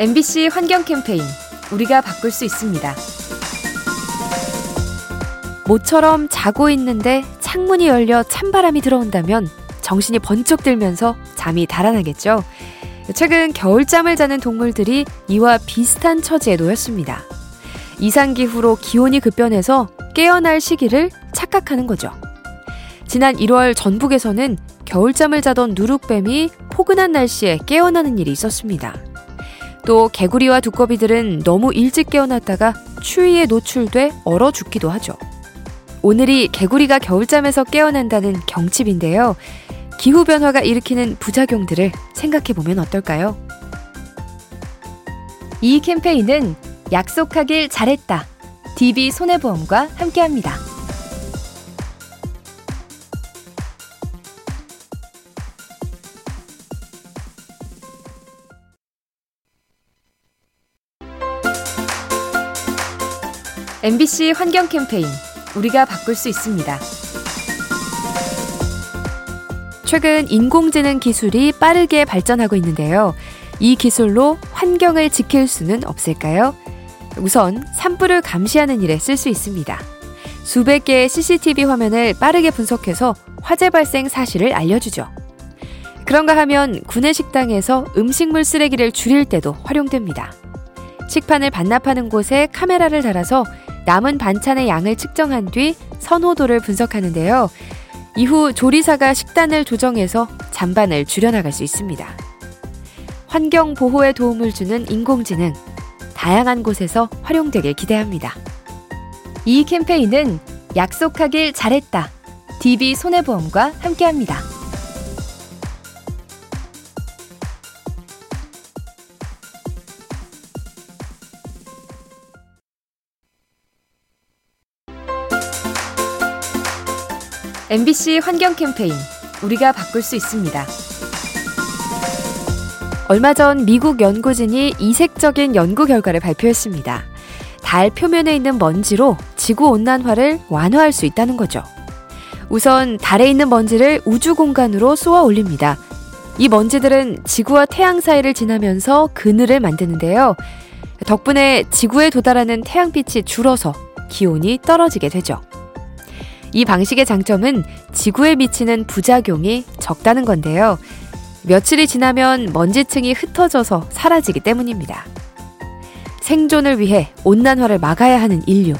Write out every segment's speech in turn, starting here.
MBC 환경 캠페인 우리가 바꿀 수 있습니다. 모처럼 자고 있는데 창문이 열려 찬바람이 들어온다면 정신이 번쩍 들면서 잠이 달아나겠죠. 최근 겨울잠을 자는 동물들이 이와 비슷한 처지에 놓였습니다. 이상기후로 기온이 급변해서 깨어날 시기를 착각하는 거죠. 지난 1월 전북에서는 겨울잠을 자던 누룩뱀이 포근한 날씨에 깨어나는 일이 있었습니다. 또 개구리와 두꺼비들은 너무 일찍 깨어났다가 추위에 노출돼 얼어 죽기도 하죠. 오늘이 개구리가 겨울잠에서 깨어난다는 경칩인데요. 기후변화가 일으키는 부작용들을 생각해 보면 어떨까요? 이 캠페인은 약속하길 잘했다. DB 손해보험과 함께합니다. MBC 환경 캠페인 우리가 바꿀 수 있습니다. 최근 인공지능 기술이 빠르게 발전하고 있는데요. 이 기술로 환경을 지킬 수는 없을까요? 우선 산불을 감시하는 일에 쓸 수 있습니다. 수백 개의 CCTV 화면을 빠르게 분석해서 화재 발생 사실을 알려주죠. 그런가 하면 구내 식당에서 음식물 쓰레기를 줄일 때도 활용됩니다. 식판을 반납하는 곳에 카메라를 달아서 남은 반찬의 양을 측정한 뒤 선호도를 분석하는데요. 이후 조리사가 식단을 조정해서 잔반을 줄여나갈 수 있습니다. 환경 보호에 도움을 주는 인공지능, 다양한 곳에서 활용되길 기대합니다. 이 캠페인은 약속하길 잘했다. DB 손해보험과 함께합니다. MBC 환경 캠페인 우리가 바꿀 수 있습니다. 얼마 전 미국 연구진이 이색적인 연구 결과를 발표했습니다. 달 표면에 있는 먼지로 지구 온난화를 완화할 수 있다는 거죠. 우선 달에 있는 먼지를 우주 공간으로 쏘아 올립니다. 이 먼지들은 지구와 태양 사이를 지나면서 그늘을 만드는데요. 덕분에 지구에 도달하는 태양빛이 줄어서 기온이 떨어지게 되죠. 이 방식의 장점은 지구에 미치는 부작용이 적다는 건데요. 며칠이 지나면 먼지층이 흩어져서 사라지기 때문입니다. 생존을 위해 온난화를 막아야 하는 인류.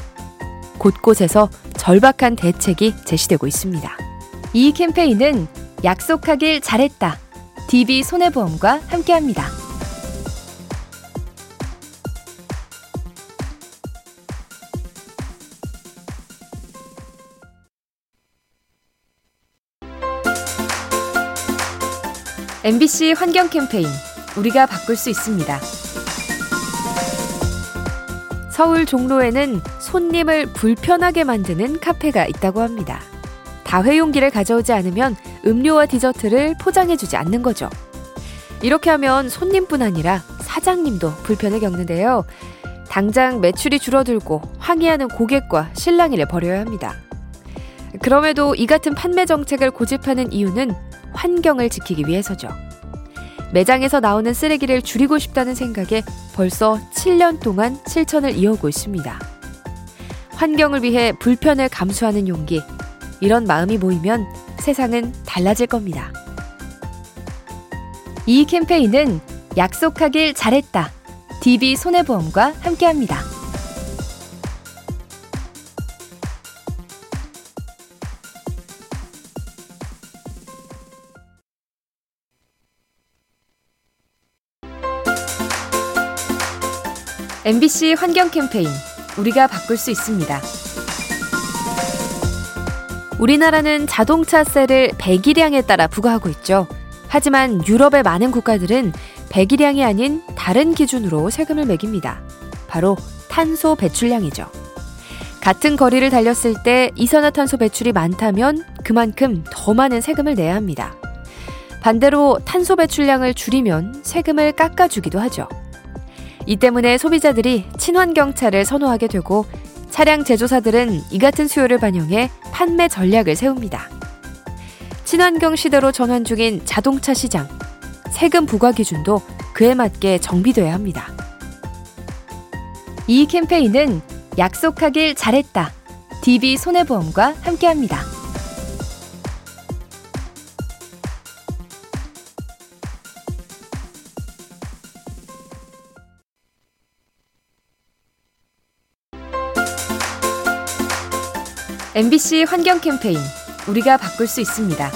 곳곳에서 절박한 대책이 제시되고 있습니다. 이 캠페인은 약속하길 잘했다. DB 손해보험과 함께합니다. MBC 환경 캠페인 우리가 바꿀 수 있습니다. 서울 종로에는 손님을 불편하게 만드는 카페가 있다고 합니다. 다회용기를 가져오지 않으면 음료와 디저트를 포장해주지 않는 거죠. 이렇게 하면 손님뿐 아니라 사장님도 불편을 겪는데요. 당장 매출이 줄어들고 항의하는 고객과 실랑이를 벌여야 합니다. 그럼에도 이 같은 판매 정책을 고집하는 이유는 환경을 지키기 위해서죠. 매장에서 나오는 쓰레기를 줄이고 싶다는 생각에 벌써 7년 동안 실천을 이어오고 있습니다. 환경을 위해 불편을 감수하는 용기, 이런 마음이 모이면 세상은 달라질 겁니다. 이 캠페인은 약속하길 잘했다. DB 손해보험과 함께합니다. MBC 환경 캠페인 우리가 바꿀 수 있습니다. 우리나라는 자동차세를 배기량에 따라 부과하고 있죠. 하지만 유럽의 많은 국가들은 배기량이 아닌 다른 기준으로 세금을 매깁니다. 바로 탄소 배출량이죠. 같은 거리를 달렸을 때 이산화탄소 배출이 많다면 그만큼 더 많은 세금을 내야 합니다. 반대로 탄소 배출량을 줄이면 세금을 깎아주기도 하죠. 이 때문에 소비자들이 친환경차를 선호하게 되고 차량 제조사들은 이 같은 수요를 반영해 판매 전략을 세웁니다. 친환경 시대로 전환 중인 자동차 시장. 세금 부과 기준도 그에 맞게 정비돼야 합니다. 이 캠페인은 약속하길 잘했다. DB 손해보험과 함께합니다. MBC 환경 캠페인 우리가 바꿀 수 있습니다.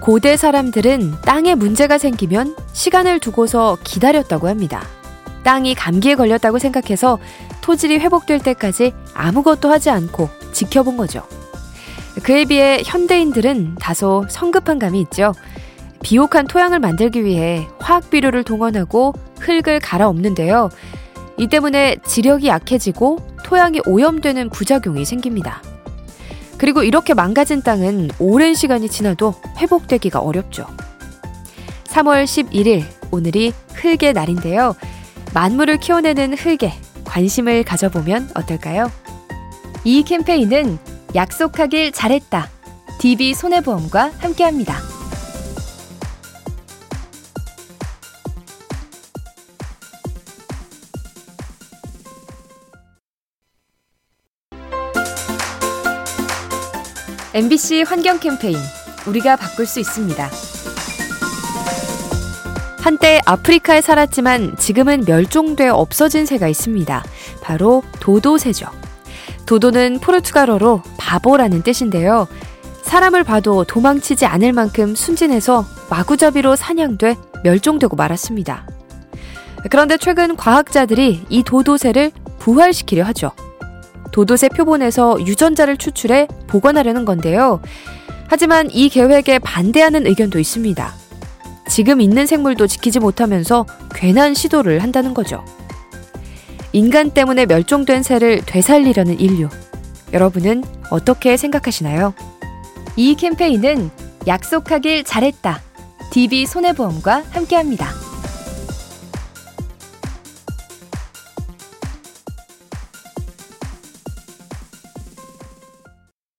고대 사람들은 땅에 문제가 생기면 시간을 두고서 기다렸다고 합니다. 땅이 감기에 걸렸다고 생각해서 토질이 회복될 때까지 아무것도 하지 않고 지켜본 거죠. 그에 비해 현대인들은 다소 성급한 감이 있죠. 비옥한 토양을 만들기 위해 화학 비료를 동원하고 흙을 갈아엎는데요. 이 때문에 지력이 약해지고 토양이 오염되는 부작용이 생깁니다. 그리고 이렇게 망가진 땅은 오랜 시간이 지나도 회복되기가 어렵죠. 3월 11일, 오늘이 흙의 날인데요. 만물을 키워내는 흙에 관심을 가져보면 어떨까요? 이 캠페인은 약속하길 잘했다. DB 손해보험과 함께합니다. MBC 환경 캠페인 우리가 바꿀 수 있습니다. 한때 아프리카에 살았지만 지금은 멸종돼 없어진 새가 있습니다. 바로 도도새죠. 도도는 포르투갈어로 바보라는 뜻인데요. 사람을 봐도 도망치지 않을 만큼 순진해서 마구잡이로 사냥돼 멸종되고 말았습니다. 그런데 최근 과학자들이 이 도도새를 부활시키려 하죠. 도도새 표본에서 유전자를 추출해 복원하려는 건데요. 하지만 이 계획에 반대하는 의견도 있습니다. 지금 있는 생물도 지키지 못하면서 괜한 시도를 한다는 거죠. 인간 때문에 멸종된 새를 되살리려는 인류. 여러분은 어떻게 생각하시나요? 이 캠페인은 약속하길 잘했다. DB 손해보험과 함께합니다.